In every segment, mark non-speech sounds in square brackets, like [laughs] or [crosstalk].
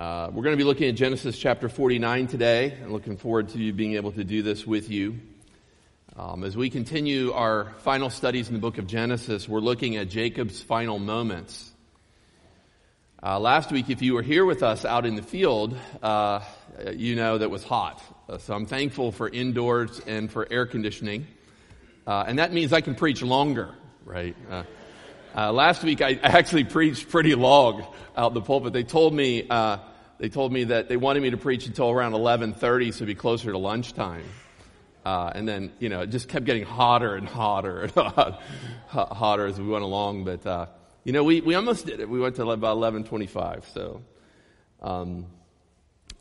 Uh, we're going to be looking at Genesis chapter 49 today, and looking forward to being able to do this with you. Um, as we continue our final studies in the book of Genesis, we're looking at Jacob's final moments. Uh, last week, if you were here with us out in the field, uh, you know that was hot. Uh, so I'm thankful for indoors and for air conditioning. Uh, and that means I can preach longer, right? Uh, uh, last week I actually preached pretty long out in the pulpit. They told me uh, they told me that they wanted me to preach until around 11:30, so it'd be closer to lunchtime. Uh, and then you know it just kept getting hotter and hotter and [laughs] hotter as we went along. But uh, you know we we almost did it. We went to about 11:25. So. Um,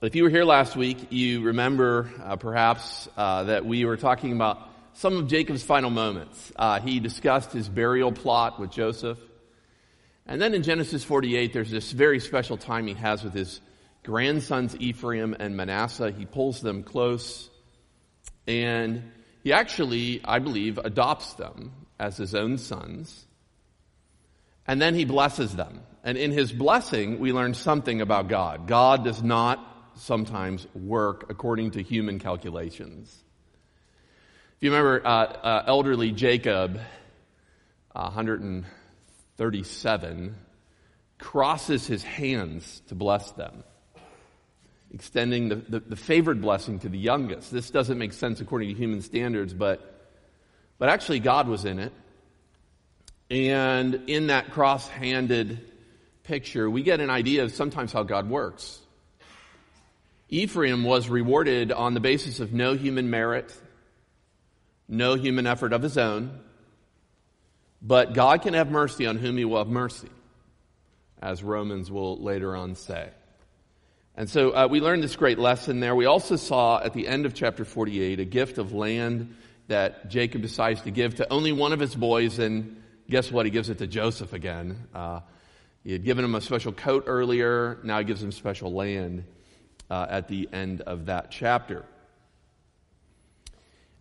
if you were here last week, you remember uh, perhaps uh, that we were talking about some of Jacob's final moments. Uh, he discussed his burial plot with Joseph. And then in Genesis 48, there's this very special time he has with his grandsons Ephraim and Manasseh. He pulls them close and he actually, I believe, adopts them as his own sons. And then he blesses them. And in his blessing, we learn something about God. God does not sometimes work according to human calculations. If you remember, uh, uh, elderly Jacob, 137, crosses his hands to bless them, extending the, the, the favored blessing to the youngest. This doesn't make sense according to human standards, but, but actually God was in it. And in that cross-handed picture, we get an idea of sometimes how God works. Ephraim was rewarded on the basis of no human merit, no human effort of his own, but God can have mercy on whom he will have mercy, as Romans will later on say. And so uh, we learned this great lesson there. We also saw at the end of chapter 48 a gift of land that Jacob decides to give to only one of his boys, and guess what? He gives it to Joseph again. Uh, he had given him a special coat earlier, now he gives him special land uh, at the end of that chapter.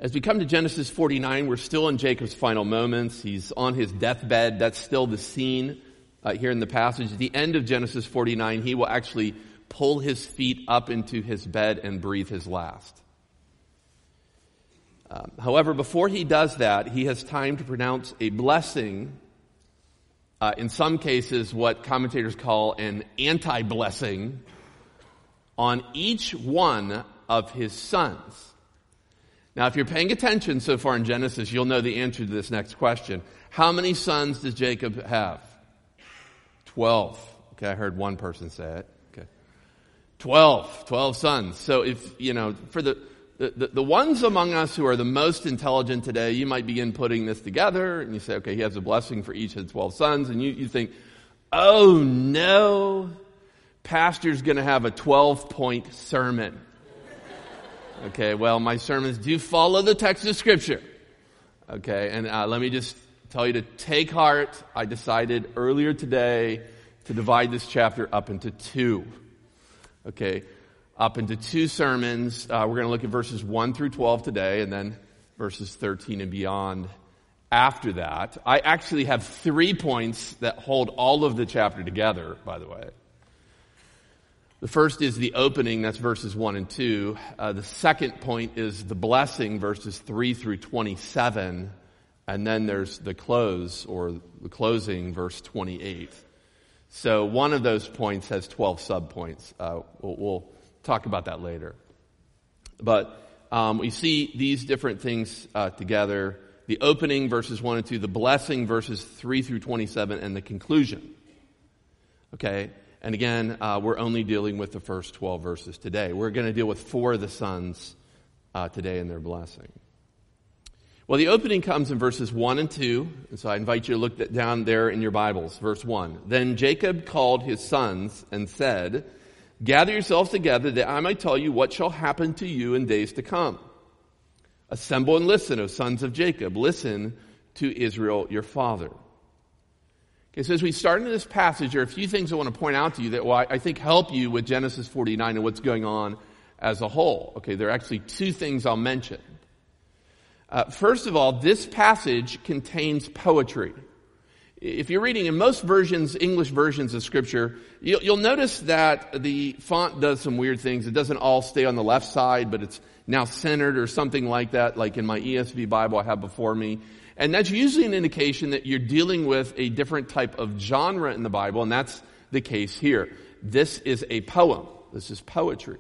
As we come to Genesis 49, we're still in Jacob's final moments. He's on his deathbed. That's still the scene uh, here in the passage. At the end of Genesis 49, he will actually pull his feet up into his bed and breathe his last. Um, however, before he does that, he has time to pronounce a blessing. Uh, in some cases, what commentators call an anti-blessing on each one of his sons. Now, if you're paying attention so far in Genesis, you'll know the answer to this next question. How many sons does Jacob have? Twelve. Okay, I heard one person say it. Okay. Twelve. Twelve sons. So if, you know, for the, the, the, ones among us who are the most intelligent today, you might begin putting this together and you say, okay, he has a blessing for each of the 12 sons. And you, you think, oh no, pastor's going to have a 12 point sermon. Okay, well, my sermons do follow the text of Scripture. Okay, and uh, let me just tell you to take heart. I decided earlier today to divide this chapter up into two. Okay, up into two sermons. Uh, we're going to look at verses 1 through 12 today, and then verses 13 and beyond after that. I actually have three points that hold all of the chapter together, by the way. The first is the opening, that's verses 1 and 2. Uh, the second point is the blessing, verses 3 through 27. And then there's the close, or the closing, verse 28. So one of those points has 12 subpoints. Uh, we'll, we'll, talk about that later. But um, we see these different things uh, together the opening, verses 1 and 2, the blessing, verses 3 through 27, and the conclusion. Okay? And again, uh, we're only dealing with the first 12 verses today. We're going to deal with four of the sons uh, today and their blessing. Well, the opening comes in verses 1 and 2. And so I invite you to look down there in your Bibles. Verse 1. Then Jacob called his sons and said, Gather yourselves together that I might tell you what shall happen to you in days to come. Assemble and listen, O sons of Jacob. Listen to Israel your father. Okay, so as we start into this passage, there are a few things I want to point out to you that will, I think help you with Genesis 49 and what's going on as a whole. Okay, there are actually two things I'll mention. Uh, first of all, this passage contains poetry. If you're reading in most versions, English versions of Scripture, you'll, you'll, notice that the font does some weird things. It doesn't all stay on the left side, but it's now centered or something like that, like in my ESV Bible I have before me. And that's usually an indication that you're dealing with a different type of genre in the Bible, and that's the case here. This is a poem. This is poetry.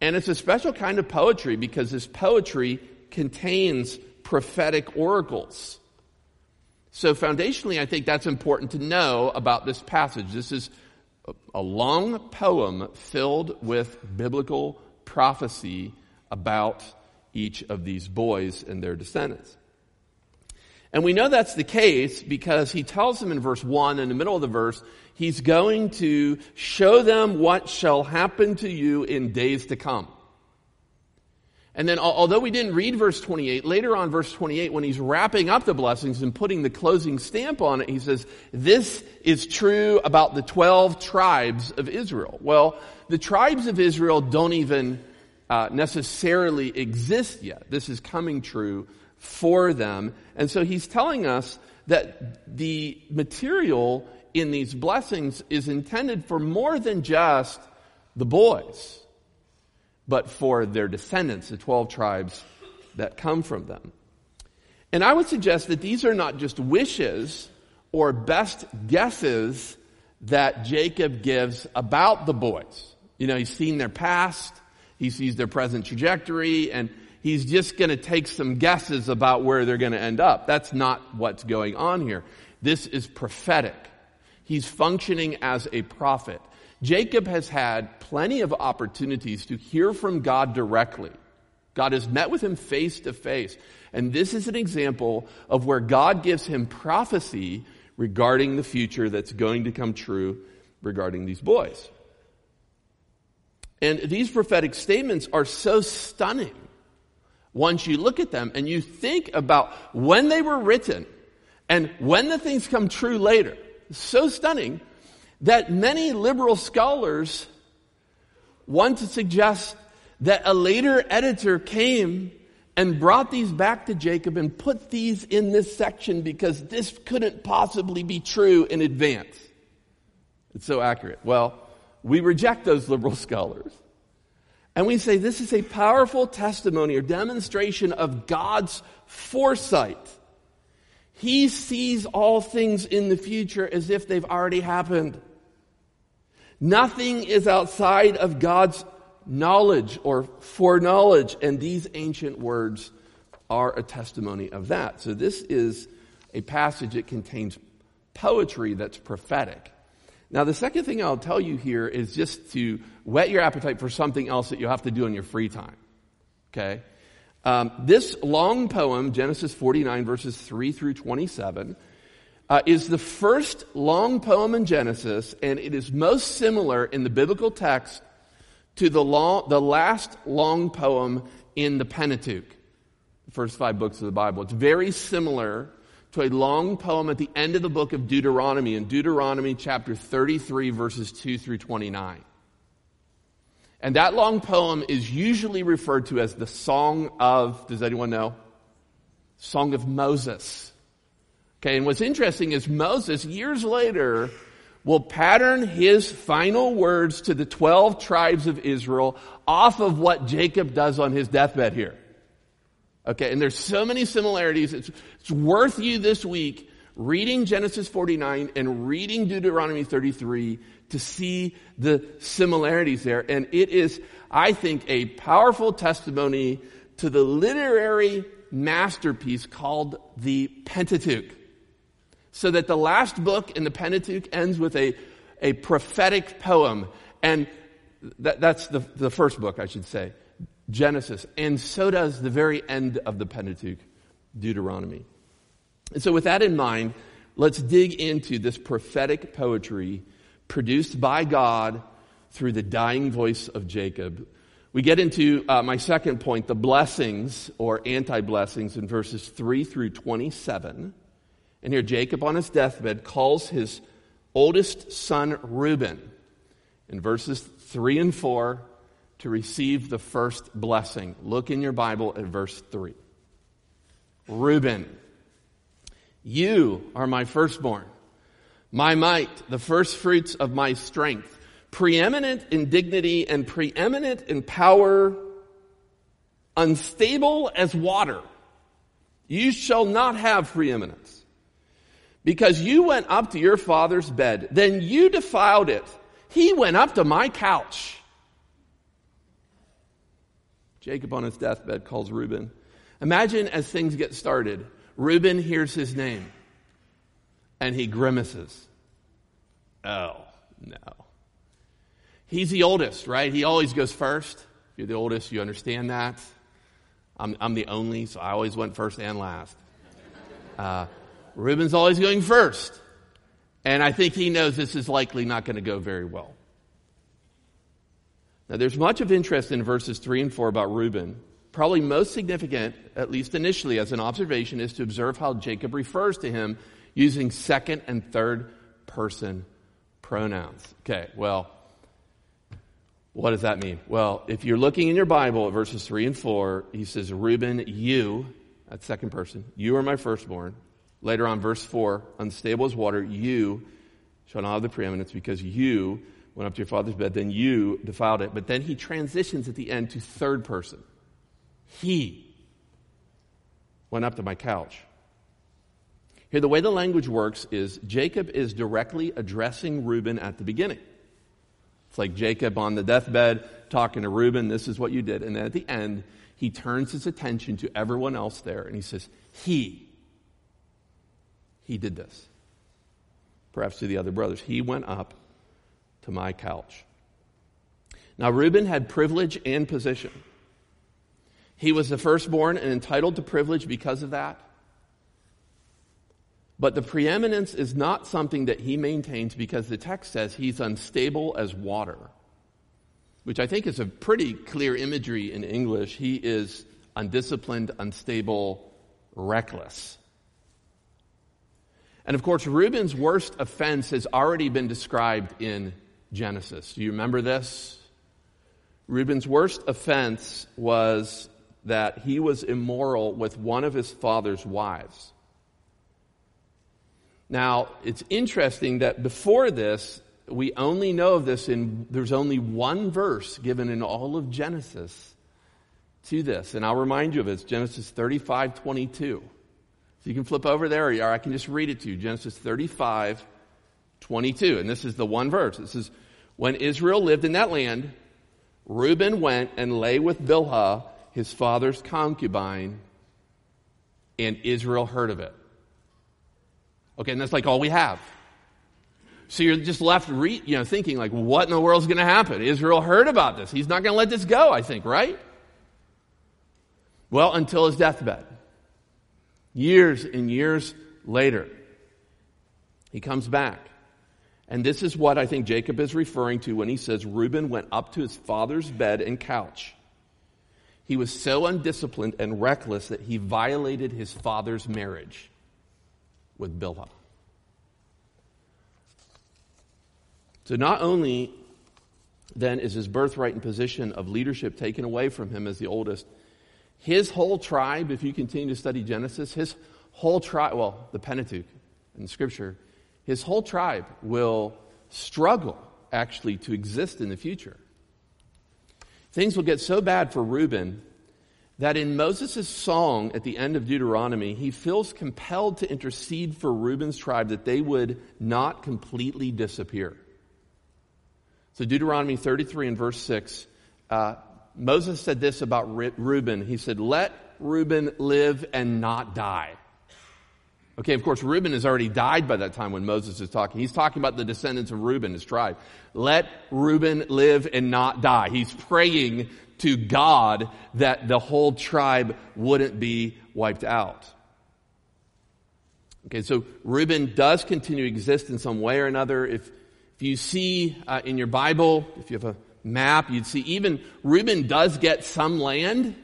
And it's a special kind of poetry because this poetry contains prophetic oracles. So foundationally, I think that's important to know about this passage. This is a long poem filled with biblical prophecy about each of these boys and their descendants. And we know that's the case because he tells them in verse 1, in the middle of the verse, he's going to show them what shall happen to you in days to come. And then, although we didn't read verse 28, later on, verse 28, when he's wrapping up the blessings and putting the closing stamp on it, he says, This is true about the 12 tribes of Israel. Well, the tribes of Israel don't even uh, necessarily exist yet. This is coming true for them. And so he's telling us that the material in these blessings is intended for more than just the boys but for their descendants, the 12 tribes that come from them. And I would suggest that these are not just wishes or best guesses that Jacob gives about the boys. You know, he's seen their past, he sees their present trajectory, and he's just going to take some guesses about where they're going to end up. That's not what's going on here. This is prophetic. He's functioning as a prophet. Jacob has had plenty of opportunities to hear from God directly. God has met with him face to face. And this is an example of where God gives him prophecy regarding the future that's going to come true regarding these boys. And these prophetic statements are so stunning once you look at them and you think about when they were written and when the things come true later. So stunning that many liberal scholars want to suggest that a later editor came and brought these back to Jacob and put these in this section because this couldn't possibly be true in advance. It's so accurate. Well, we reject those liberal scholars. And we say this is a powerful testimony or demonstration of God's foresight. He sees all things in the future as if they've already happened. Nothing is outside of God's knowledge or foreknowledge, and these ancient words are a testimony of that. So, this is a passage that contains poetry that's prophetic. Now, the second thing I'll tell you here is just to whet your appetite for something else that you'll have to do in your free time. Okay? Um, this long poem, Genesis 49, verses 3 through 27, uh, is the first long poem in Genesis, and it is most similar in the biblical text to the, long, the last long poem in the Pentateuch, the first five books of the Bible. It's very similar to a long poem at the end of the book of Deuteronomy, in Deuteronomy chapter 33, verses 2 through 29. And that long poem is usually referred to as the Song of, does anyone know? Song of Moses. Okay, and what's interesting is Moses, years later, will pattern his final words to the 12 tribes of Israel off of what Jacob does on his deathbed here. Okay, and there's so many similarities. It's, it's worth you this week reading Genesis 49 and reading Deuteronomy 33 to see the similarities there. And it is, I think, a powerful testimony to the literary masterpiece called the Pentateuch so that the last book in the Pentateuch ends with a, a prophetic poem. And that, that's the, the first book, I should say, Genesis. And so does the very end of the Pentateuch, Deuteronomy. And so, with that in mind, let's dig into this prophetic poetry produced by God through the dying voice of Jacob. We get into uh, my second point, the blessings or anti blessings in verses 3 through 27. And here, Jacob on his deathbed calls his oldest son Reuben in verses 3 and 4 to receive the first blessing. Look in your Bible at verse 3. Reuben, You are my firstborn, my might, the first fruits of my strength, preeminent in dignity and preeminent in power, unstable as water. You shall not have preeminence. Because you went up to your father's bed, then you defiled it. He went up to my couch. Jacob on his deathbed calls Reuben. Imagine as things get started, Reuben hears his name and he grimaces. Oh, no. He's the oldest, right? He always goes first. If you're the oldest, you understand that. I'm, I'm the only, so I always went first and last. Uh, Reuben's always going first. And I think he knows this is likely not going to go very well. Now, there's much of interest in verses 3 and 4 about Reuben. Probably most significant, at least initially as an observation, is to observe how Jacob refers to him using second and third person pronouns. Okay, well, what does that mean? Well, if you're looking in your Bible at verses 3 and 4, he says, Reuben, you, that's second person, you are my firstborn. Later on, verse 4, unstable as water, you shall not have the preeminence because you went up to your father's bed, then you defiled it. But then he transitions at the end to third person. He went up to my couch. Here, the way the language works is Jacob is directly addressing Reuben at the beginning. It's like Jacob on the deathbed talking to Reuben, this is what you did. And then at the end, he turns his attention to everyone else there and he says, He, he did this. Perhaps to the other brothers. He went up to my couch. Now, Reuben had privilege and position. He was the firstborn and entitled to privilege because of that. But the preeminence is not something that he maintains because the text says he's unstable as water, which I think is a pretty clear imagery in English. He is undisciplined, unstable, reckless. And of course, Reuben's worst offense has already been described in Genesis. Do you remember this? Reuben's worst offense was that he was immoral with one of his father's wives. Now, it's interesting that before this, we only know of this in, there's only one verse given in all of Genesis to this. And I'll remind you of it. It's Genesis 35, 22. So you can flip over there or I can just read it to you. Genesis 35, 22. And this is the one verse. It says, When Israel lived in that land, Reuben went and lay with Bilhah, his father's concubine, and Israel heard of it. Okay, and that's like all we have. So you're just left, re- you know, thinking like, what in the world is going to happen? Israel heard about this. He's not going to let this go, I think, right? Well, until his deathbed. Years and years later, he comes back. And this is what I think Jacob is referring to when he says Reuben went up to his father's bed and couch. He was so undisciplined and reckless that he violated his father's marriage with Bilhah. So not only then is his birthright and position of leadership taken away from him as the oldest, his whole tribe, if you continue to study Genesis, his whole tribe, well, the Pentateuch in Scripture, his whole tribe will struggle actually to exist in the future. Things will get so bad for Reuben that in Moses' song at the end of Deuteronomy, he feels compelled to intercede for Reuben's tribe that they would not completely disappear. So, Deuteronomy 33 and verse 6, uh, Moses said this about Reuben. He said, Let Reuben live and not die. Okay, of course, Reuben has already died by that time when Moses is talking. He's talking about the descendants of Reuben, his tribe. Let Reuben live and not die. He's praying to God that the whole tribe wouldn't be wiped out. Okay, so Reuben does continue to exist in some way or another. If, if you see uh, in your Bible, if you have a map, you'd see even Reuben does get some land.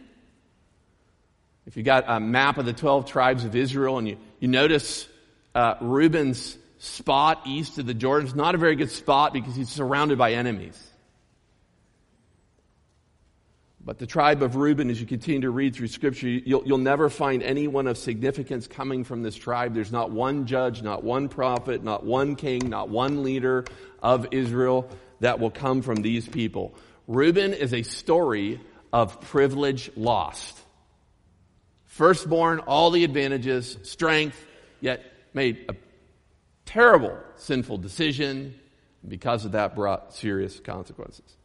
If you got a map of the 12 tribes of Israel and you, you notice uh, Reuben's spot east of the Jordan, it's not a very good spot because he's surrounded by enemies. But the tribe of Reuben, as you continue to read through Scripture, you'll, you'll never find anyone of significance coming from this tribe. There's not one judge, not one prophet, not one king, not one leader of Israel that will come from these people. Reuben is a story of privilege lost. Firstborn, all the advantages, strength, yet made a terrible sinful decision. Because of that, brought serious consequences.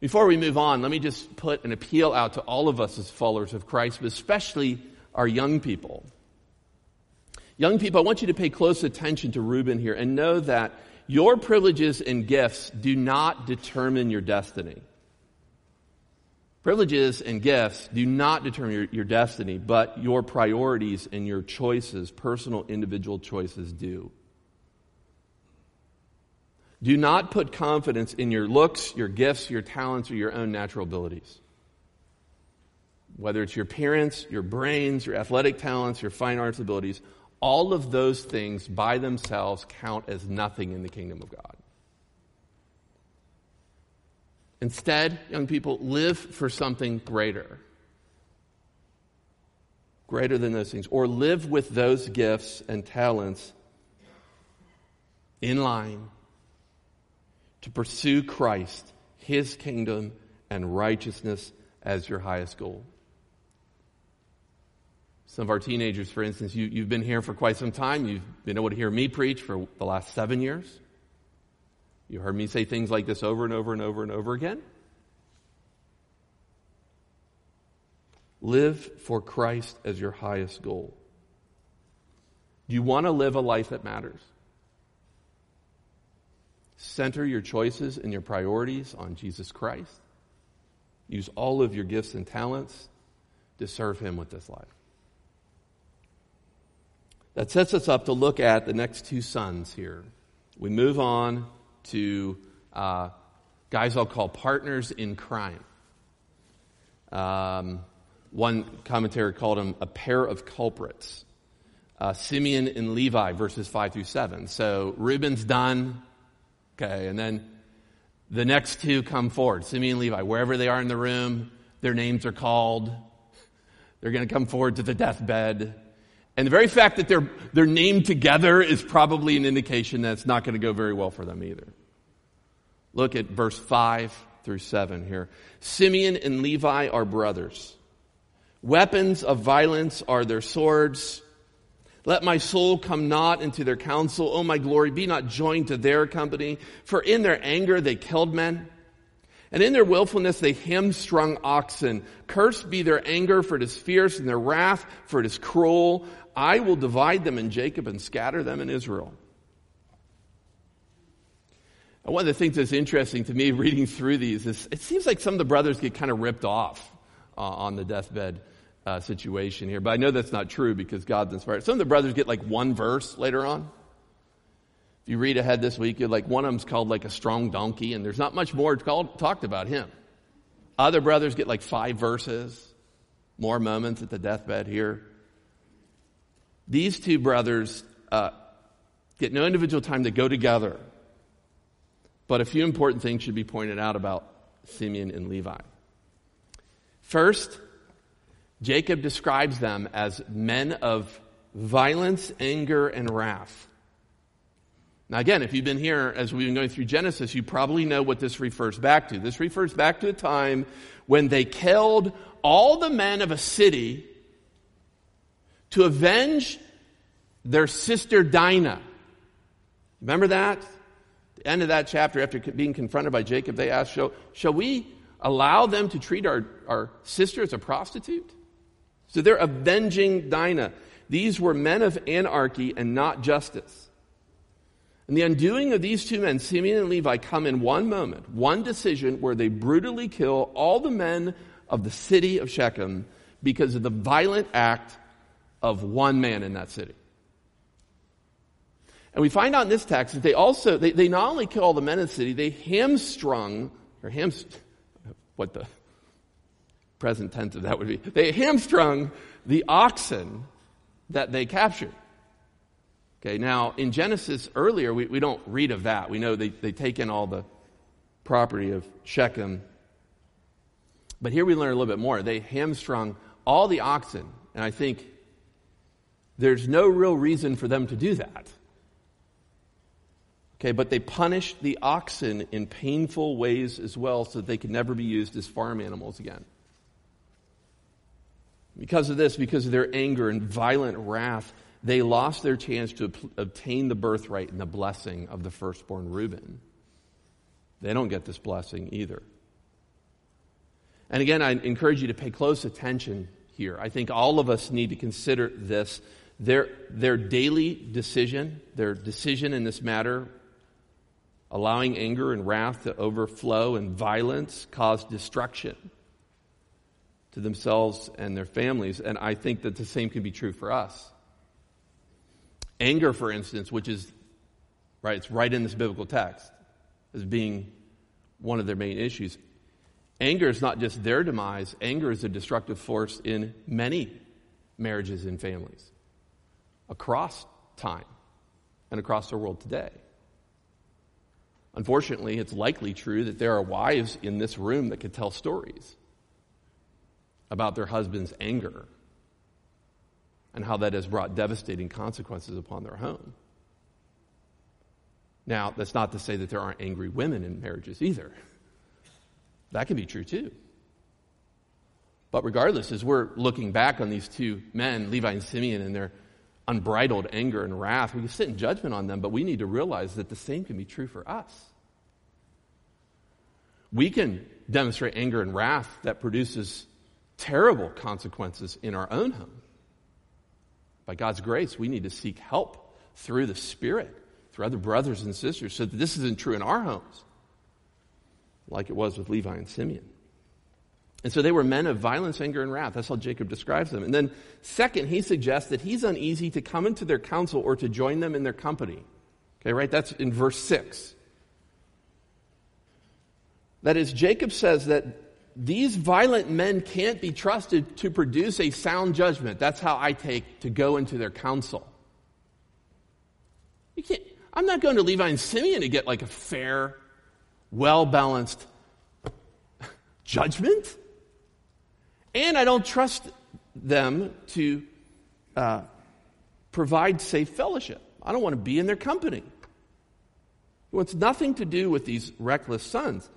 Before we move on, let me just put an appeal out to all of us as followers of Christ, but especially our young people. Young people, I want you to pay close attention to Reuben here and know that your privileges and gifts do not determine your destiny. Privileges and gifts do not determine your, your, destiny, but your priorities and your choices, personal individual choices, do. Do not put confidence in your looks, your gifts, your talents, or your own natural abilities. Whether it's your parents, your brains, your athletic talents, your fine arts abilities, all of those things by themselves count as nothing in the kingdom of God. Instead, young people, live for something greater. Greater than those things. Or live with those gifts and talents in line to pursue Christ, His kingdom, and righteousness as your highest goal. Some of our teenagers, for instance, you, you've been here for quite some time. You've been able to hear me preach for the last seven years. You heard me say things like this over and over and over and over again. Live for Christ as your highest goal. Do you want to live a life that matters? Center your choices and your priorities on Jesus Christ. Use all of your gifts and talents to serve Him with this life. That sets us up to look at the next two sons here. We move on to uh, guys I'll call partners in crime. Um, one commentator called them a pair of culprits. Uh, Simeon and Levi, verses 5 through 7. So Reuben's done. Okay, and then the next two come forward Simeon and Levi, wherever they are in the room, their names are called. They're going to come forward to the deathbed. And the very fact that they're, they're named together is probably an indication that it's not going to go very well for them either. Look at verse 5 through 7 here. Simeon and Levi are brothers. Weapons of violence are their swords. Let my soul come not into their counsel. O my glory, be not joined to their company. For in their anger they killed men. And in their willfulness they hamstrung oxen. Cursed be their anger, for it is fierce, and their wrath, for it is cruel. I will divide them in Jacob and scatter them in Israel. And one of the things that's interesting to me reading through these is it seems like some of the brothers get kind of ripped off uh, on the deathbed uh, situation here. But I know that's not true because God's inspired. Some of the brothers get like one verse later on. If you read ahead this week, you're like one of them's called like a strong donkey, and there's not much more called, talked about him. Other brothers get like five verses, more moments at the deathbed here. These two brothers uh, get no individual time to go together. But a few important things should be pointed out about Simeon and Levi. First, Jacob describes them as men of violence, anger, and wrath. Now, again, if you've been here as we've been going through Genesis, you probably know what this refers back to. This refers back to a time when they killed all the men of a city to avenge their sister Dinah. Remember that? The end of that chapter, after being confronted by Jacob, they asked, Shall, shall we allow them to treat our, our sister as a prostitute? So they're avenging Dinah. These were men of anarchy and not justice. And the undoing of these two men, Simeon and Levi, come in one moment, one decision where they brutally kill all the men of the city of Shechem because of the violent act of one man in that city. And we find out in this text that they also, they, they not only kill all the men in the city, they hamstrung, or hamstrung, what the present tense of that would be. They hamstrung the oxen that they captured. Okay, now in Genesis earlier, we, we don't read of that. We know they, they take in all the property of Shechem. But here we learn a little bit more. They hamstrung all the oxen, and I think there's no real reason for them to do that. Okay, but they punished the oxen in painful ways as well so that they could never be used as farm animals again. Because of this, because of their anger and violent wrath, they lost their chance to obtain the birthright and the blessing of the firstborn Reuben. They don't get this blessing either. And again, I encourage you to pay close attention here. I think all of us need to consider this. Their, their daily decision, their decision in this matter, allowing anger and wrath to overflow and violence caused destruction to themselves and their families. And I think that the same can be true for us. Anger, for instance, which is, right, it's right in this biblical text as being one of their main issues. Anger is not just their demise, anger is a destructive force in many marriages and families across time and across the world today. Unfortunately, it's likely true that there are wives in this room that could tell stories about their husband's anger and how that has brought devastating consequences upon their home. Now, that's not to say that there aren't angry women in marriages either. That can be true too. But regardless, as we're looking back on these two men, Levi and Simeon, and their unbridled anger and wrath, we can sit in judgment on them, but we need to realize that the same can be true for us. We can demonstrate anger and wrath that produces terrible consequences in our own home. By God's grace, we need to seek help through the Spirit, through other brothers and sisters, so that this isn't true in our homes, like it was with Levi and Simeon. And so they were men of violence, anger, and wrath. That's how Jacob describes them. And then, second, he suggests that he's uneasy to come into their council or to join them in their company. Okay, right? That's in verse 6. That is, Jacob says that these violent men can't be trusted to produce a sound judgment. That's how I take to go into their council. You can't, I'm not going to Levi and Simeon to get like a fair, well balanced judgment. And I don't trust them to uh, provide safe fellowship. I don't want to be in their company. It wants nothing to do with these reckless sons.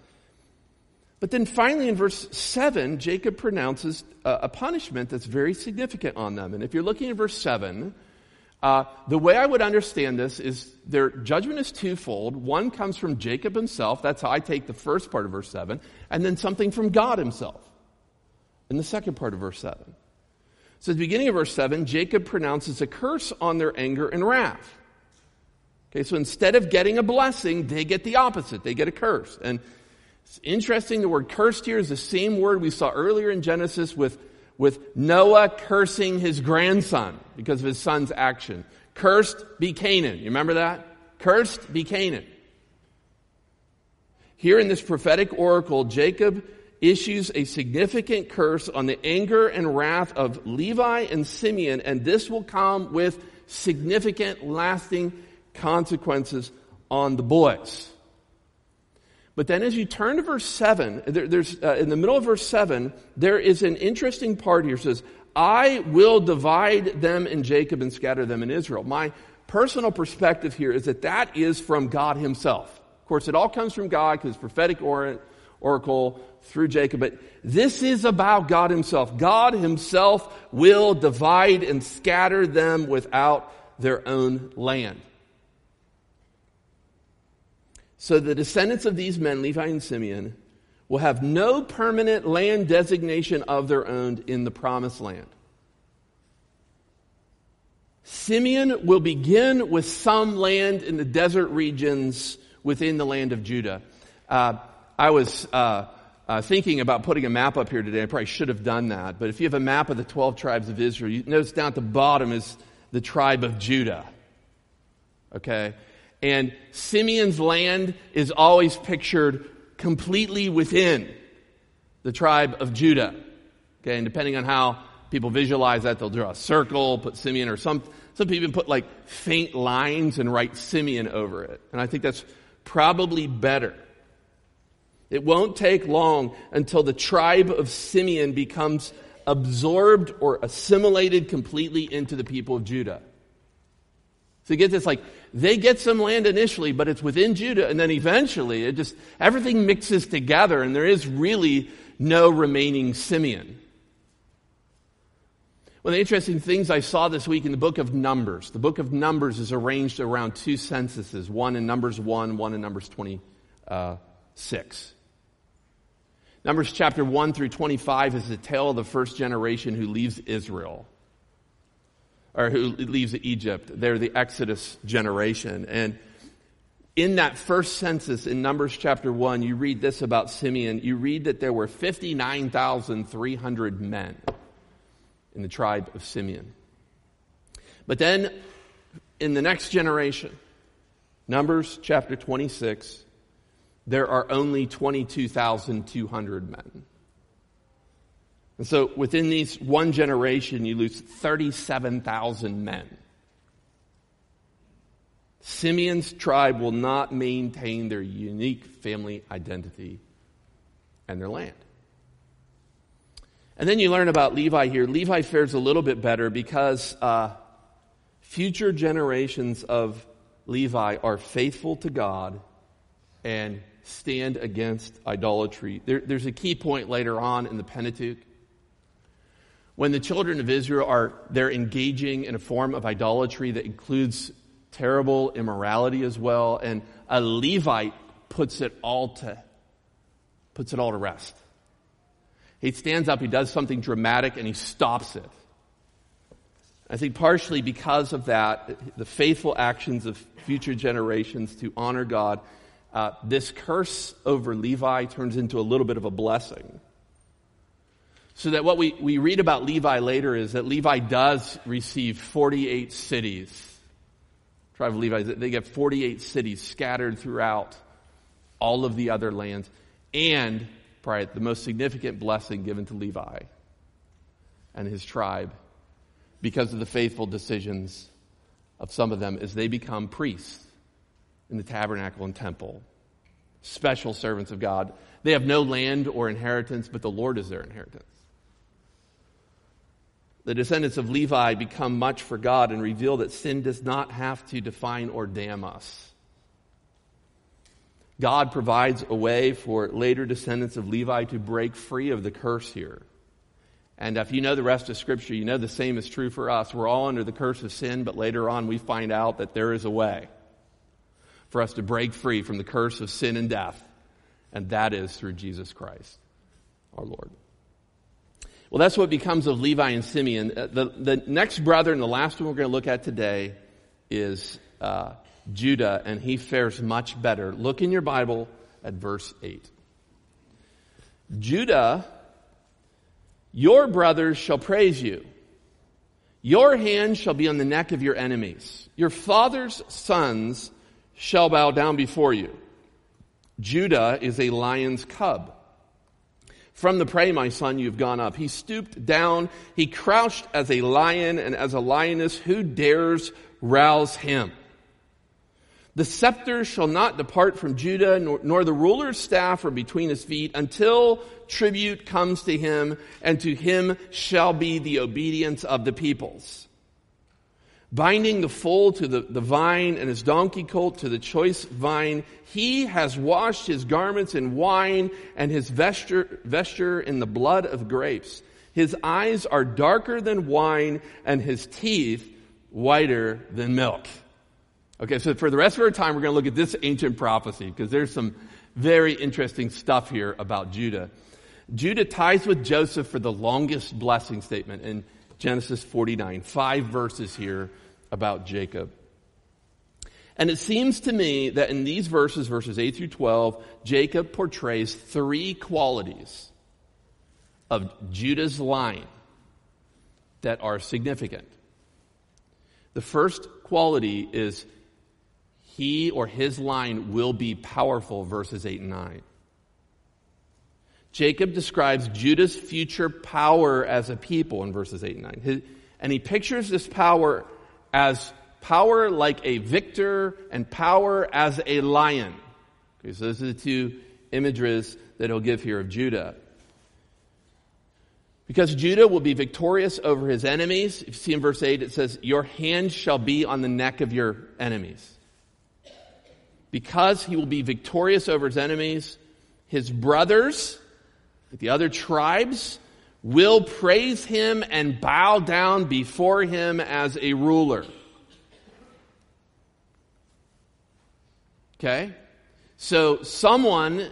But then finally in verse 7, Jacob pronounces a, punishment that's very significant on them. And if you're looking at verse 7, uh, the way I would understand this is their judgment is twofold. One comes from Jacob himself. That's how I take the first part of verse 7. And then something from God himself in the second part of verse 7. So at the beginning of verse 7, Jacob pronounces a curse on their anger and wrath. Okay, so instead of getting a blessing, they get the opposite. They get a curse. And it's interesting, the word cursed here is the same word we saw earlier in Genesis with, with Noah cursing his grandson because of his son's action. Cursed be Canaan. You remember that? Cursed be Canaan. Here in this prophetic oracle, Jacob issues a significant curse on the anger and wrath of Levi and Simeon, and this will come with significant, lasting consequences on the boys. But then as you turn to verse 7, there, there's, uh, in the middle of verse 7, there is an interesting part here. It says, I will divide them in Jacob and scatter them in Israel. My personal perspective here is that that is from God himself. Of course, it all comes from God because prophetic oracle through Jacob, but this is about God himself. God himself will divide and scatter them without their own land. So the descendants of these men, Levi and Simeon, will have no permanent land designation of their own in the promised land. Simeon will begin with some land in the desert regions within the land of Judah. Uh, I was uh, uh, thinking about putting a map up here today. I probably should have done that. But if you have a map of the 12 tribes of Israel, you notice down at the bottom is the tribe of Judah. Okay? And Simeon's land is always pictured completely within the tribe of Judah. Okay, and depending on how people visualize that, they'll draw a circle, put Simeon, or some, some people even put like faint lines and write Simeon over it. And I think that's probably better. It won't take long until the tribe of Simeon becomes absorbed or assimilated completely into the people of Judah. So get this like, they get some land initially, but it's within Judah, and then eventually it just, everything mixes together, and there is really no remaining Simeon. One of the interesting things I saw this week in the book of Numbers, the book of Numbers is arranged around two censuses, one in Numbers 1, one in Numbers 26. Uh, Numbers chapter 1 through 25 is the tale of the first generation who leaves Israel, or who leaves Egypt. They're the Exodus generation. And in that first census in Numbers chapter 1, you read this about Simeon. You read that there were 59,300 men in the tribe of Simeon. But then in the next generation, Numbers chapter 26, there are only 22,200 men. And so within these one generation, you lose 37,000 men. Simeon's tribe will not maintain their unique family identity and their land. And then you learn about Levi here. Levi fares a little bit better because uh, future generations of Levi are faithful to God and stand against idolatry. There, there's a key point later on in the Pentateuch. When the children of Israel are they're engaging in a form of idolatry that includes terrible immorality as well, and a Levite puts it all to puts it all to rest. He stands up, he does something dramatic, and he stops it. I think partially because of that, the faithful actions of future generations to honor God uh, this curse over Levi turns into a little bit of a blessing. So that what we, we read about Levi later is that Levi does receive 48 cities. Tribe of Levi, they get 48 cities scattered throughout all of the other lands. And, probably the most significant blessing given to Levi and his tribe because of the faithful decisions of some of them is they become priests in the tabernacle and temple. Special servants of God. They have no land or inheritance, but the Lord is their inheritance. The descendants of Levi become much for God and reveal that sin does not have to define or damn us. God provides a way for later descendants of Levi to break free of the curse here. And if you know the rest of Scripture, you know the same is true for us. We're all under the curse of sin, but later on we find out that there is a way for us to break free from the curse of sin and death, and that is through Jesus Christ, our Lord. Well, that's what becomes of Levi and Simeon. Uh, the, the next brother and the last one we're going to look at today is uh, Judah, and he fares much better. Look in your Bible at verse 8. Judah, your brothers shall praise you. Your hand shall be on the neck of your enemies. Your father's sons shall bow down before you. Judah is a lion's cub. From the prey, my son, you've gone up. He stooped down. He crouched as a lion and as a lioness. Who dares rouse him? The scepter shall not depart from Judah, nor, nor, the ruler's staff from between his feet, until tribute comes to him, and to him shall be the obedience of the peoples binding the foal to the, the vine and his donkey colt to the choice vine. He has washed his garments in wine and his vesture, vesture in the blood of grapes. His eyes are darker than wine and his teeth whiter than milk. Okay, so for the rest of our time, we're going to look at this ancient prophecy because there's some very interesting stuff here about Judah. Judah ties with Joseph for the longest blessing statement in Genesis 49. Five verses here about Jacob. And it seems to me that in these verses, verses 8 through 12, Jacob portrays three qualities of Judah's line that are significant. The first quality is he or his line will be powerful, verses 8 and 9. Jacob describes Judah's future power as a people in verses 8 and 9. His, and he pictures this power as power like a victor and power as a lion. Okay, so those are the two images that he'll give here of Judah. Because Judah will be victorious over his enemies. If you see in verse 8, it says, Your hand shall be on the neck of your enemies. Because he will be victorious over his enemies, his brothers, the other tribes, will praise him and bow down before him as a ruler. Okay? So someone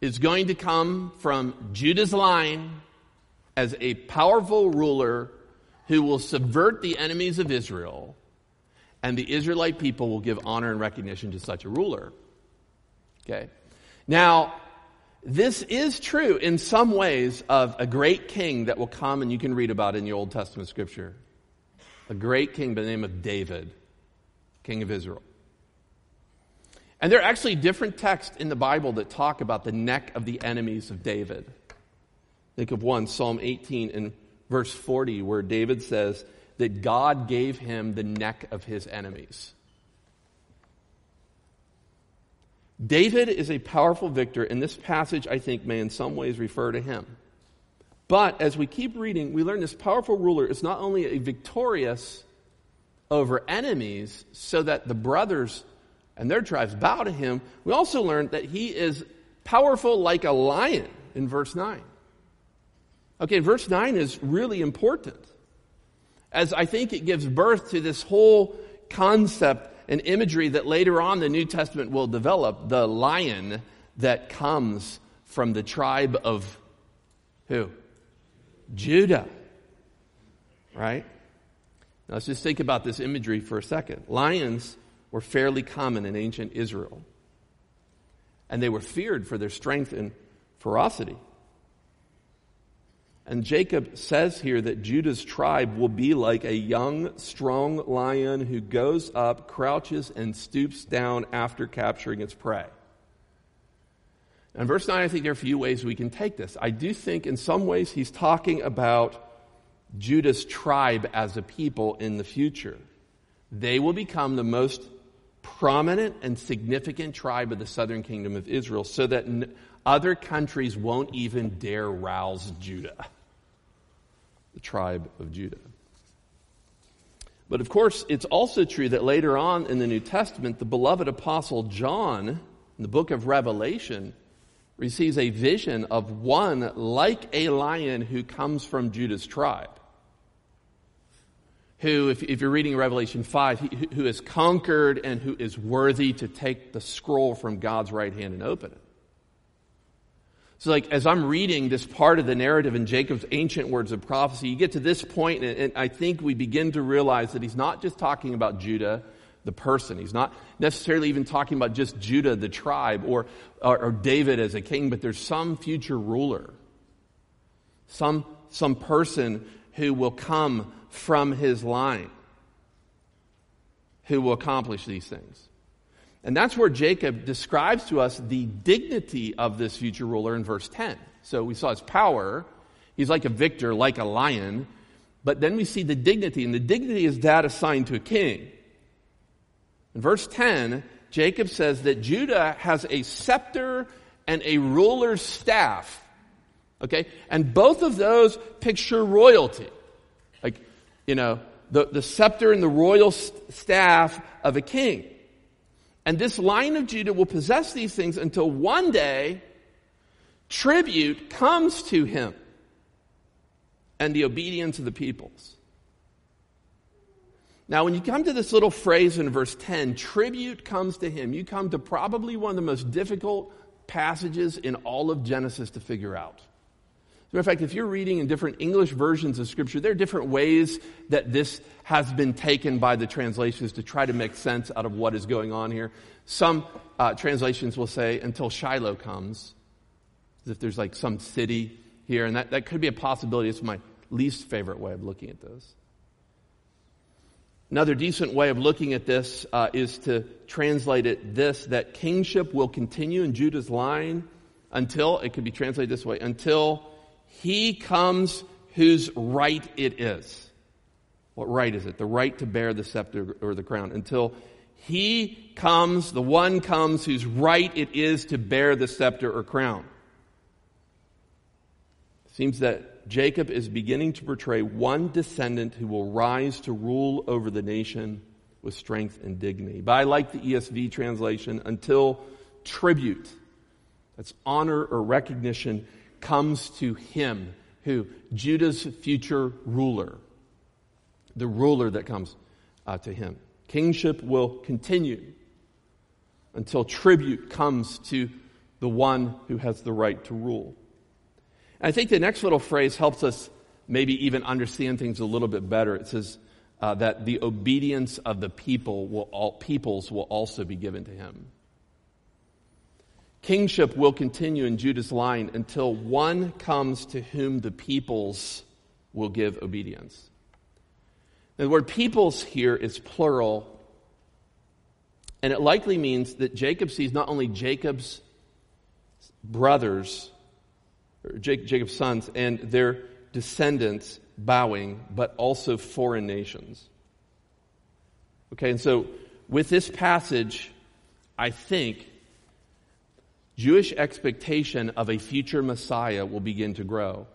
is going to come from Judah's line as a powerful ruler who will subvert the enemies of Israel, and the Israelite people will give honor and recognition to such a ruler. Okay? Now, this is true in some ways of a great king that will come and you can read about in the Old Testament scripture. A great king by the name of David, king of Israel. And there are actually different texts in the Bible that talk about the neck of the enemies of David. Think of one, Psalm 18 and verse 40, where David says that God gave him the neck of his enemies. David is a powerful victor, and this passage, I think, may in some ways refer to him. But as we keep reading, we learn this powerful ruler is not only a victorious over enemies, so that the brothers and their tribes bow to him, we also learn that he is powerful like a lion in verse 9. Okay, verse 9 is really important, as I think it gives birth to this whole concept and imagery that later on the New Testament will develop the lion that comes from the tribe of who? Judah. Right? Now let's just think about this imagery for a second. Lions were fairly common in ancient Israel, and they were feared for their strength and ferocity. And Jacob says here that Judah's tribe will be like a young, strong lion who goes up, crouches, and stoops down after capturing its prey. And verse 9, I think there are a few ways we can take this. I do think in some ways he's talking about Judah's tribe as a people in the future. They will become the most prominent and significant tribe of the southern kingdom of Israel so that other countries won't even dare rouse Judah the tribe of Judah. But of course, it's also true that later on in the New Testament, the beloved apostle John, in the book of Revelation, receives a vision of one like a lion who comes from Judah's tribe. Who, if, if you're reading Revelation 5, he, who has conquered and who is worthy to take the scroll from God's right hand and open it. So, like, as I'm reading this part of the narrative in Jacob's ancient words of prophecy, you get to this point, and, I think we begin to realize that he's not just talking about Judah, the person. He's not necessarily even talking about just Judah, the tribe, or, or, or David as a king, but there's some future ruler, some, some person who will come from his line, who will accomplish these things. And that's where Jacob describes to us the dignity of this future ruler in verse 10. So we saw his power. He's like a victor, like a lion. But then we see the dignity, and the dignity is that assigned to a king. In verse 10, Jacob says that Judah has a scepter and a ruler's staff. Okay? And both of those picture royalty. Like, you know, the, the scepter and the royal staff of a king. And this line of Judah will possess these things until one day tribute comes to him and the obedience of the peoples. Now, when you come to this little phrase in verse 10, tribute comes to him, you come to probably one of the most difficult passages in all of Genesis to figure out. In fact, if you're reading in different English versions of Scripture, there are different ways that this has been taken by the translations to try to make sense out of what is going on here. Some uh, translations will say, until Shiloh comes, as if there's like some city here, and that, that could be a possibility. It's my least favorite way of looking at this. Another decent way of looking at this uh, is to translate it this that kingship will continue in Judah's line until, it could be translated this way, until he comes whose right it is. What right is it? The right to bear the scepter or the crown until He comes, the one comes whose right it is to bear the scepter or crown. Seems that Jacob is beginning to portray one descendant who will rise to rule over the nation with strength and dignity. But I like the ESV translation until tribute, that's honor or recognition, comes to him who? Judah's future ruler. The ruler that comes uh, to him. Kingship will continue until tribute comes to the one who has the right to rule. And I think the next little phrase helps us maybe even understand things a little bit better. It says uh, that the obedience of the people will all, peoples will also be given to him. Kingship will continue in Judah's line until one comes to whom the peoples will give obedience. The word peoples here is plural, and it likely means that Jacob sees not only Jacob's brothers, Jacob's sons, and their descendants bowing, but also foreign nations. Okay, and so with this passage, I think Jewish expectation of a future Messiah will begin to grow.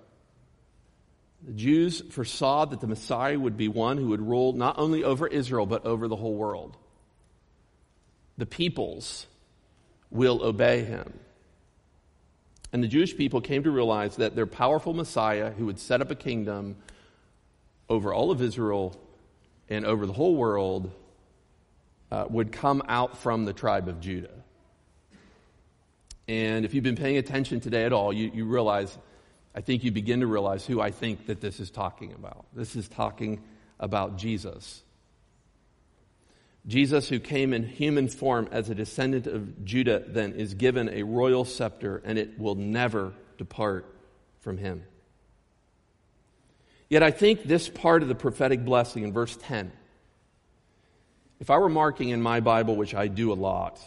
The Jews foresaw that the Messiah would be one who would rule not only over Israel, but over the whole world. The peoples will obey him. And the Jewish people came to realize that their powerful Messiah, who would set up a kingdom over all of Israel and over the whole world, uh, would come out from the tribe of Judah. And if you've been paying attention today at all, you, you realize, I think you begin to realize who I think that this is talking about. This is talking about Jesus. Jesus, who came in human form as a descendant of Judah, then is given a royal scepter and it will never depart from him. Yet I think this part of the prophetic blessing in verse 10, if I were marking in my Bible, which I do a lot,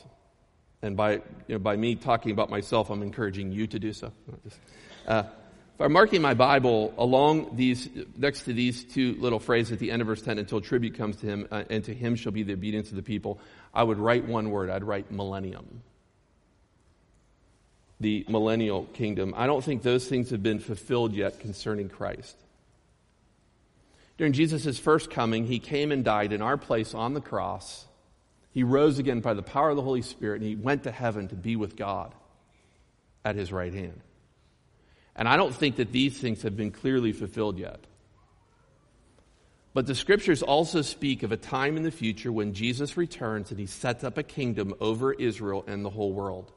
and by, you know, by me talking about myself, I'm encouraging you to do so. Uh, if I'm marking my Bible along these, next to these two little phrases at the end of verse 10, until tribute comes to him, uh, and to him shall be the obedience of the people, I would write one word. I'd write millennium. The millennial kingdom. I don't think those things have been fulfilled yet concerning Christ. During Jesus' first coming, he came and died in our place on the cross he rose again by the power of the Holy Spirit and he went to heaven to be with God at his right hand. And I don't think that these things have been clearly fulfilled yet. But the scriptures also speak of a time in the future when Jesus returns and he sets up a kingdom over Israel and the whole world.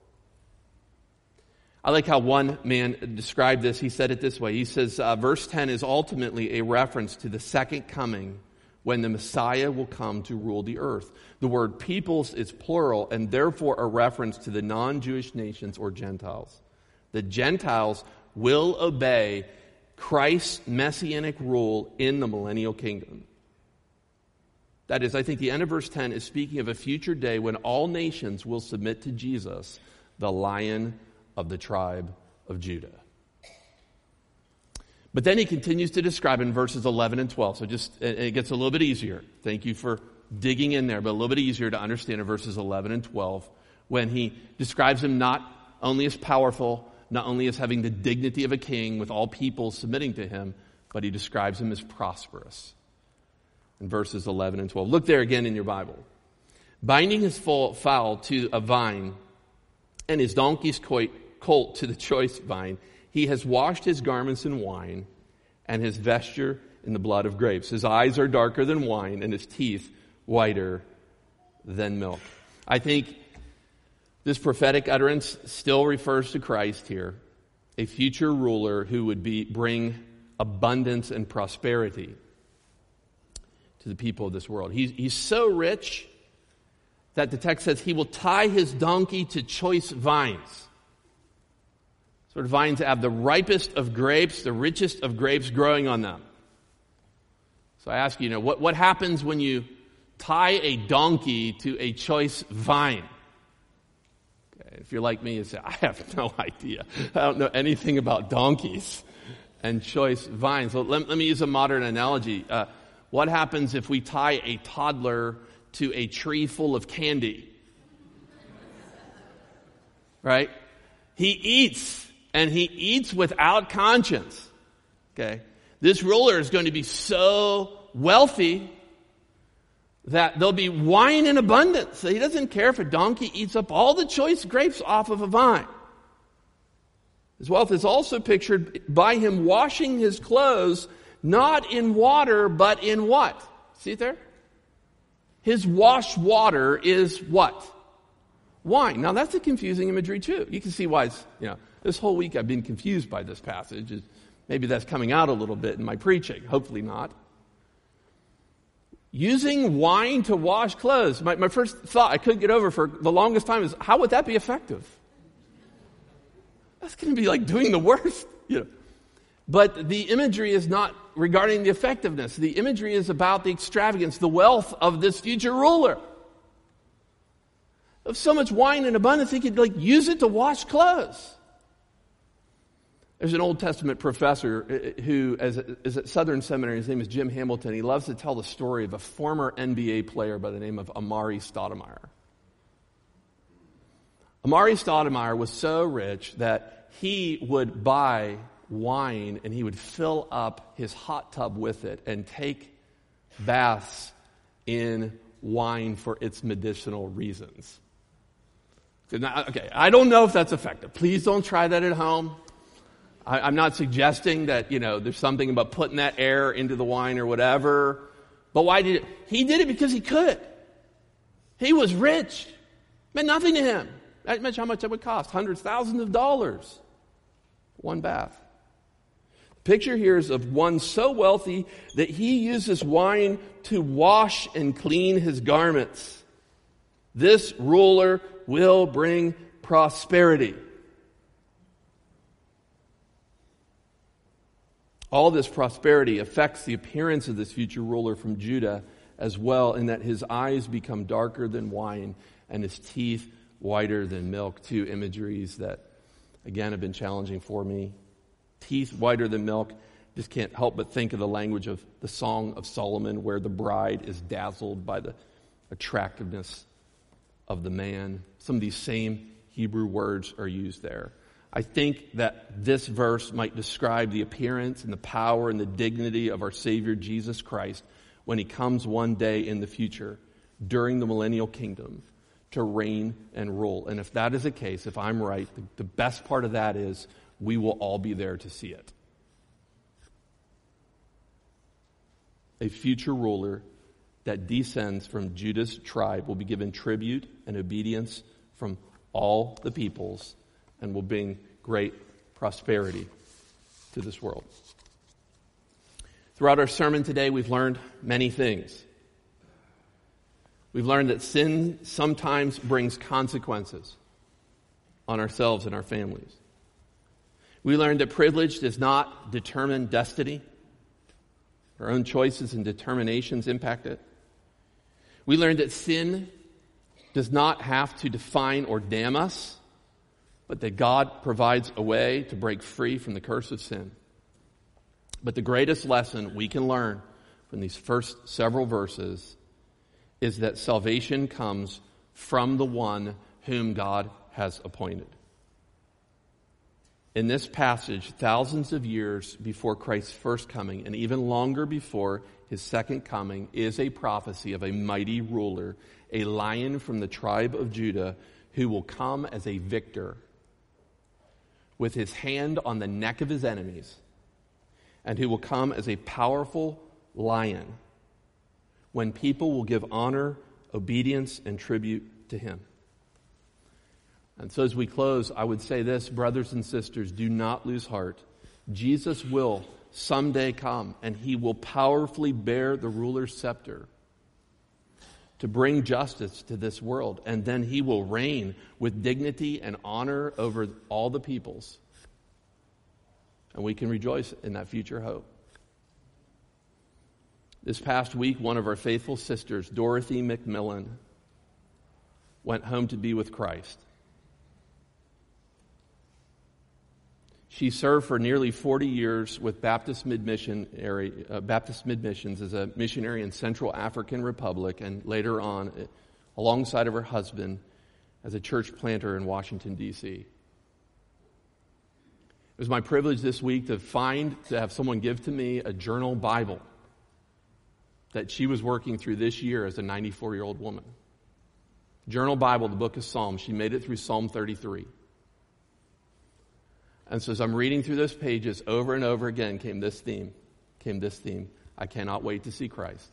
I like how one man described this. He said it this way. He says, uh, verse 10 is ultimately a reference to the second coming when the Messiah will come to rule the earth. The word peoples is plural and therefore a reference to the non Jewish nations or Gentiles. The Gentiles will obey Christ's messianic rule in the millennial kingdom. That is, I think the end of verse 10 is speaking of a future day when all nations will submit to Jesus, the lion of the tribe of Judah. But then he continues to describe in verses 11 and 12. So just, it gets a little bit easier. Thank you for digging in there, but a little bit easier to understand in verses 11 and 12 when he describes him not only as powerful, not only as having the dignity of a king with all people submitting to him, but he describes him as prosperous. In verses 11 and 12. Look there again in your Bible. Binding his foal to a vine and his donkey's colt to the choice vine, he has washed his garments in wine and his vesture in the blood of grapes. His eyes are darker than wine and his teeth whiter than milk. I think this prophetic utterance still refers to Christ here, a future ruler who would be, bring abundance and prosperity to the people of this world. He's, he's so rich that the text says he will tie his donkey to choice vines sort of vines have the ripest of grapes, the richest of grapes growing on them. So I ask you, you know, what, what happens when you tie a donkey to a choice vine? Okay, if you're like me, you say, [laughs] I have no idea. I don't know anything about donkeys and choice vines. So let, let me use a modern analogy. Uh, what happens if we tie a toddler to a tree full of candy. Right? He eats, and he eats without conscience. Okay? This ruler is going to be so wealthy that there'll be wine in abundance. So he doesn't care if a donkey eats up all the choice grapes off of a vine. His wealth is also pictured by him washing his clothes not in water, but in what? See there? His washed water is what? Wine. Now that's a confusing imagery too. You can see why it's, you know, this whole week I've been confused by this passage. Maybe that's coming out a little bit in my preaching. Hopefully not. Using wine to wash clothes. My, my first thought I couldn't get over for the longest time is how would that be effective? That's going to be like doing the worst. [laughs] You know. But the imagery is not regarding the effectiveness. The imagery is about the extravagance, the wealth of this future ruler. Of so much wine in abundance, he could like use it to wash clothes. There's an Old Testament professor uh, who is at Southern Seminary. His name is Jim Hamilton. He loves to tell the story of a former NBA player by the name of Amar'e Stoudemire. Amar'e Stoudemire was so rich that he would buy wine and he would fill up his hot tub with it and take baths in wine for its medicinal reasons. Okay, I don't know if that's effective. Please don't try that at home. I, am not suggesting that, you know, there's something about putting that air into the wine or whatever. But why did it? He did it because he could. He was rich. It meant nothing to him. That Imagine how much that would cost. Hundreds, thousands of dollars. One bath. Picture here is of one so wealthy that he uses wine to wash and clean his garments. This ruler will bring prosperity. All this prosperity affects the appearance of this future ruler from Judah as well, in that his eyes become darker than wine and his teeth whiter than milk. Two imageries that, again, have been challenging for me. Teeth whiter than milk. Just can't help but think of the language of the Song of Solomon, where the bride is dazzled by the attractiveness of the man. Some of these same Hebrew words are used there. I think that this verse might describe the appearance and the power and the dignity of our Savior Jesus Christ when he comes one day in the future during the millennial kingdom to reign and rule. And if that is the case, if I'm right, the, the best part of that is we will all be there to see it. A future ruler that descends from Judah's tribe will be given tribute and obedience from all the peoples and will bring great prosperity to this world. Throughout our sermon today, we've learned many things. We've learned that sin sometimes brings consequences on ourselves and our families. We learned that privilege does not determine destiny. Our own choices and determinations impact it. We learned that sin does not have to define or damn us but that God provides a way to break free from the curse of sin. But the greatest lesson we can learn from these first several verses is that salvation comes from the one whom God has appointed. In this passage, thousands of years before Christ's first coming, and even longer before his second coming, is a prophecy of a mighty ruler, a lion from the tribe of Judah, who will come as a victor with his hand on the neck of his enemies, and who will come as a powerful lion when people will give honor, obedience, and tribute to him. And so, as we close, I would say this, brothers and sisters, do not lose heart. Jesus will someday come, and he will powerfully bear the ruler's scepter to bring justice to this world, and then he will reign with dignity and honor over all the peoples. And we can rejoice in that future hope. This past week, one of our faithful sisters, Dorothy McMillan, went home to be with Christ. She served for nearly 40 years with Baptist Mid-Missionary, uh, Baptist Mid-Missions as a missionary in Central African Republic and later on, uh, alongside of her husband, as a church planter in Washington, D.C. It was my privilege this week to find, to have someone give to me a journal Bible that she was working through this year as a 94 year old woman. Journal Bible, the book of Psalms. She made it through Psalm 33. And so as I'm reading through those pages over and over again came this theme, came this theme. I cannot wait to see Christ.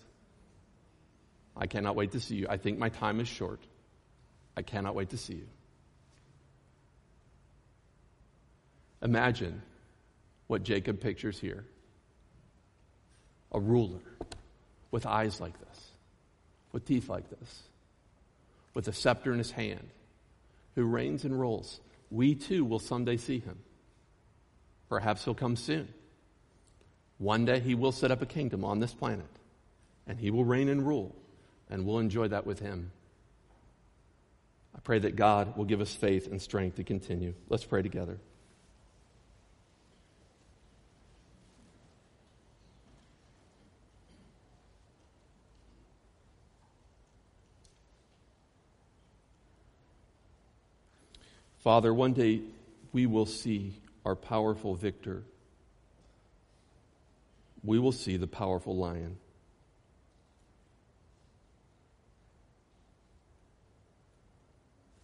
I cannot wait to see you. I think my time is short. I cannot wait to see you. Imagine what Jacob pictures here a ruler with eyes like this, with teeth like this, with a scepter in his hand, who reigns and rules. We too will someday see him. Perhaps he'll come soon. One day he will set up a kingdom on this planet, and he will reign and rule, and we'll enjoy that with him. I pray that God will give us faith and strength to continue. Let's pray together. Father, one day we will see our powerful victor. We will see the powerful lion.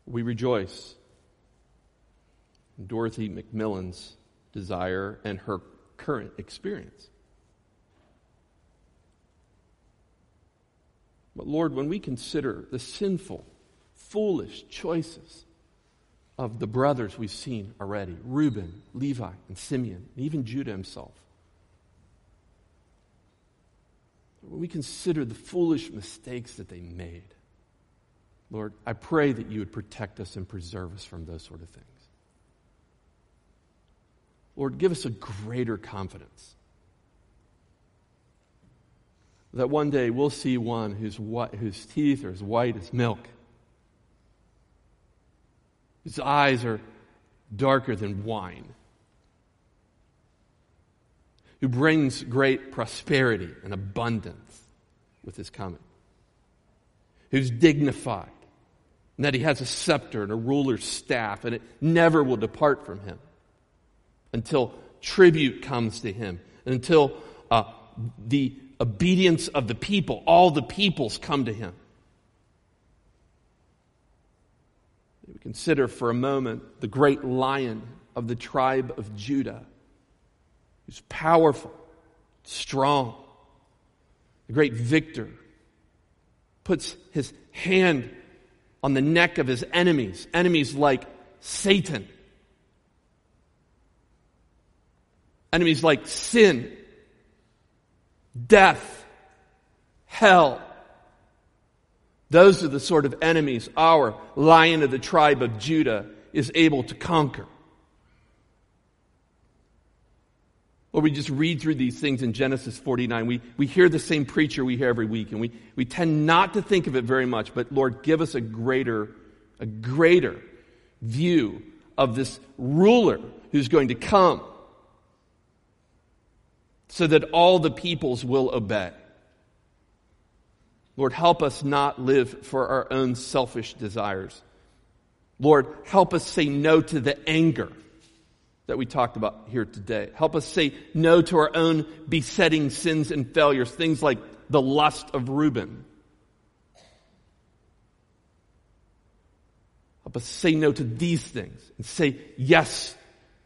We rejoice Dorothy McMillan's desire and her current experience. But Lord, when we consider the sinful, foolish choices of the brothers we've seen already Reuben, Levi, and Simeon, and even Judah himself. When we consider the foolish mistakes that they made, Lord, I pray that you would protect us and preserve us from those sort of things. Lord, give us a greater confidence that one day we'll see one whose, whose teeth are as white as milk his eyes are darker than wine. Who brings great prosperity and abundance with his coming. Who's dignified. And that he has a scepter and a ruler's staff, and it never will depart from him until tribute comes to him, and until uh, the obedience of the people, all the peoples come to him. We consider for a moment the great lion of the tribe of Judah, who's powerful, strong, the great victor, puts his hand on the neck of his enemies, enemies like Satan, enemies like sin, death, hell, those are the sort of enemies our lion of the tribe of Judah is able to conquer. Or we just read through these things in Genesis 49. We, we hear the same preacher we hear every week, and we, we tend not to think of it very much, but Lord, give us a greater, a greater view of this ruler who's going to come so that all the peoples will obey. Lord, help us not live for our own selfish desires. Lord, help us say no to the anger that we talked about here today. Help us say no to our own besetting sins and failures, things like the lust of Reuben. Help us say no to these things and say yes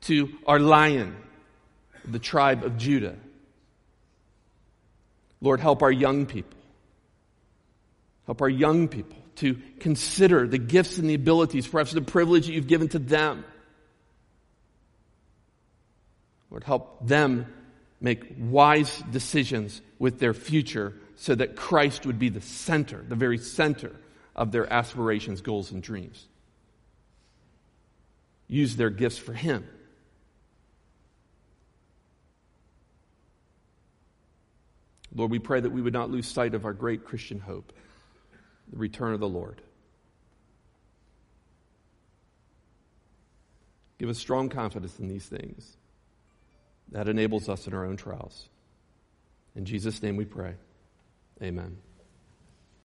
to our lion, the tribe of Judah. Lord, help our young people Help our young people to consider the gifts and the abilities, perhaps the privilege that you've given to them. Lord, help them make wise decisions with their future so that Christ would be the center, the very center of their aspirations, goals, and dreams. Use their gifts for Him. Lord, we pray that we would not lose sight of our great Christian hope the return of the Lord. Give us strong confidence in these things. that enables us in our own trials. In Jesus' name we pray. Amen.